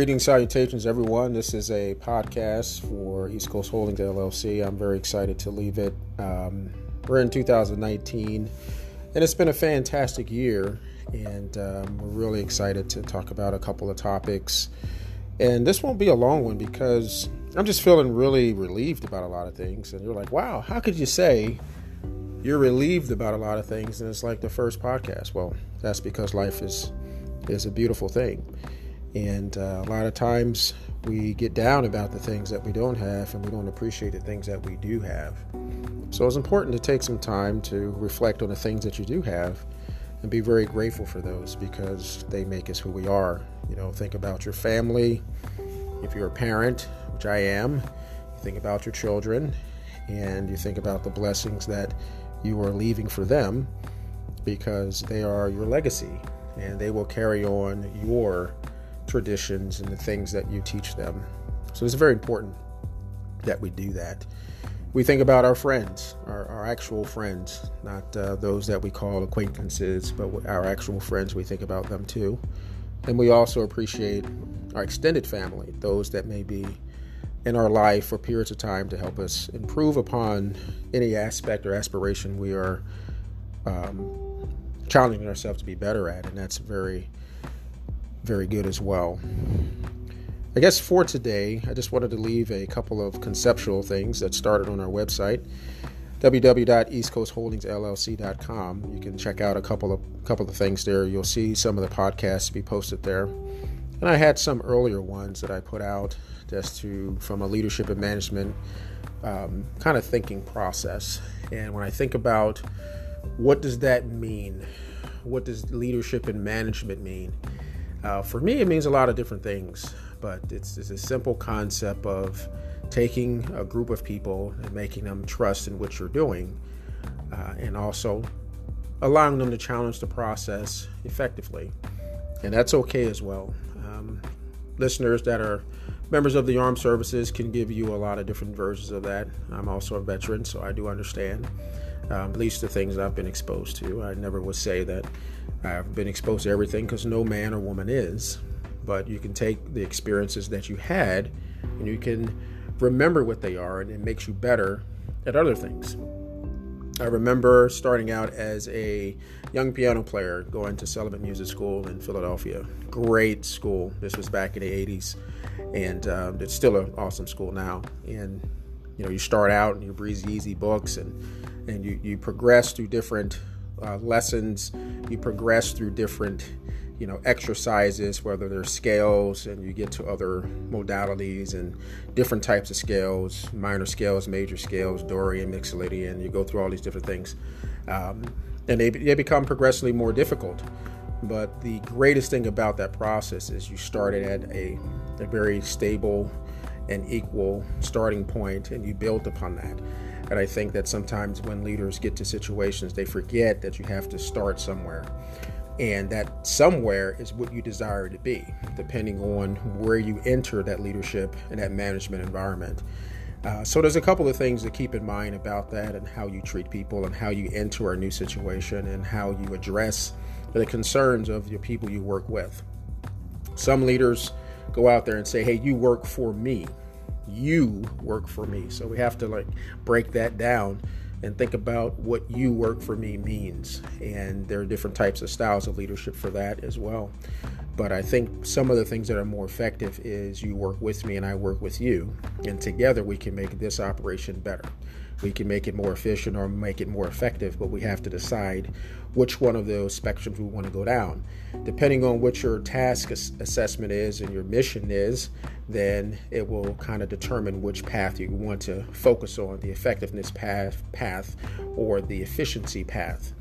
Greetings, salutations, everyone. This is a podcast for East Coast Holdings LLC. I'm very excited to leave it. Um, we're in 2019, and it's been a fantastic year, and um, we're really excited to talk about a couple of topics. And this won't be a long one because I'm just feeling really relieved about a lot of things. And you're like, wow, how could you say you're relieved about a lot of things and it's like the first podcast? Well, that's because life is is a beautiful thing. And uh, a lot of times we get down about the things that we don't have and we don't appreciate the things that we do have. So it's important to take some time to reflect on the things that you do have and be very grateful for those because they make us who we are. You know, think about your family. If you're a parent, which I am, you think about your children and you think about the blessings that you are leaving for them because they are your legacy and they will carry on your traditions and the things that you teach them. So it's very important that we do that. We think about our friends, our, our actual friends, not uh, those that we call acquaintances, but our actual friends, we think about them too. And we also appreciate our extended family, those that may be in our life for periods of time to help us improve upon any aspect or aspiration we are um, challenging ourselves to be better at. And that's very very good as well. I guess for today, I just wanted to leave a couple of conceptual things that started on our website, www.eastcoastholdingsllc.com. You can check out a couple of couple of things there. You'll see some of the podcasts be posted there, and I had some earlier ones that I put out just to from a leadership and management um, kind of thinking process. And when I think about what does that mean, what does leadership and management mean? Uh, for me, it means a lot of different things, but it's, it's a simple concept of taking a group of people and making them trust in what you're doing, uh, and also allowing them to challenge the process effectively. And that's okay as well. Um, listeners that are members of the armed services can give you a lot of different versions of that. I'm also a veteran, so I do understand. Um, at least the things I've been exposed to. I never would say that I've been exposed to everything because no man or woman is. But you can take the experiences that you had and you can remember what they are, and it makes you better at other things. I remember starting out as a young piano player going to Sullivan Music School in Philadelphia. Great school. This was back in the 80s, and um, it's still an awesome school now. And you know, you start out and you breezy easy books, and and you you progress through different uh, lessons. You progress through different, you know, exercises, whether they're scales, and you get to other modalities and different types of scales, minor scales, major scales, Dorian, Mixolydian. You go through all these different things, um, and they they become progressively more difficult. But the greatest thing about that process is you started at a, a very stable and equal starting point, and you build upon that. And I think that sometimes when leaders get to situations, they forget that you have to start somewhere. And that somewhere is what you desire to be, depending on where you enter that leadership and that management environment. Uh, so there's a couple of things to keep in mind about that and how you treat people and how you enter a new situation and how you address the concerns of your people you work with. Some leaders go out there and say, hey, you work for me you work for me. So we have to like break that down and think about what you work for me means. And there are different types of styles of leadership for that as well. But I think some of the things that are more effective is you work with me and I work with you. And together we can make this operation better. We can make it more efficient or make it more effective, but we have to decide which one of those spectrums we want to go down. Depending on what your task assessment is and your mission is, then it will kind of determine which path you want to focus on the effectiveness path, path or the efficiency path.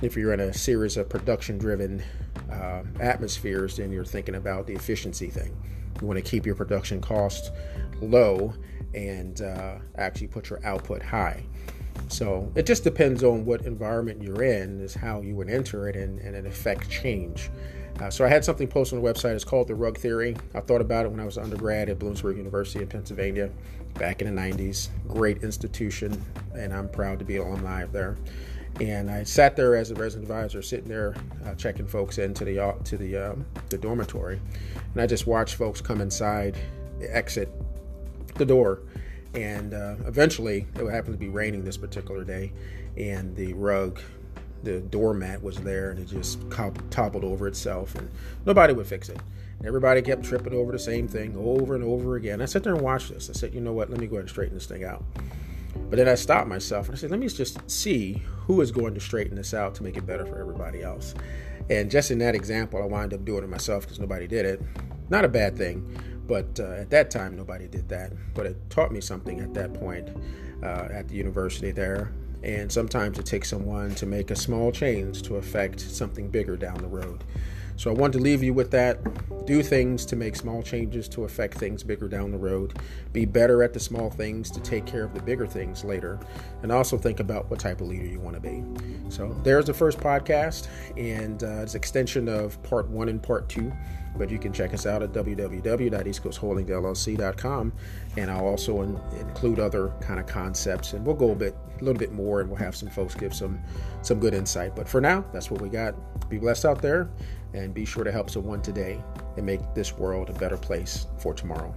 If you're in a series of production driven uh, atmospheres, then you're thinking about the efficiency thing. You want to keep your production costs low and uh, actually put your output high. So it just depends on what environment you're in, is how you would enter it and, and it affect change. Uh, so I had something posted on the website. It's called the Rug Theory. I thought about it when I was undergrad at Bloomsburg University in Pennsylvania back in the 90s. Great institution, and I'm proud to be an alumni of there. And I sat there as a resident advisor, sitting there uh, checking folks into the to the um, the dormitory, and I just watched folks come inside, exit the door, and uh, eventually it happened to be raining this particular day, and the rug the doormat was there and it just toppled over itself and nobody would fix it. Everybody kept tripping over the same thing over and over again. I sat there and watched this. I said you know what? Let me go ahead and straighten this thing out. But then i stopped myself and i said let me just see who is going to straighten this out to make it better for everybody else. And just in that example i wound up doing it myself because nobody did it. Not a bad thing but uh, at that time, nobody did that. But it taught me something at that point uh, at the university there. And sometimes it takes someone to make a small change to affect something bigger down the road. So I want to leave you with that. Do things to make small changes to affect things bigger down the road. Be better at the small things to take care of the bigger things later. And also think about what type of leader you want to be. So there's the first podcast, and uh, it's extension of part one and part two. But you can check us out at www.eastcoastholdingsllc.com, and I'll also in, include other kind of concepts, and we'll go a bit, a little bit more, and we'll have some folks give some, some good insight. But for now, that's what we got. Be blessed out there, and be sure to help someone today and make this world a better place for tomorrow.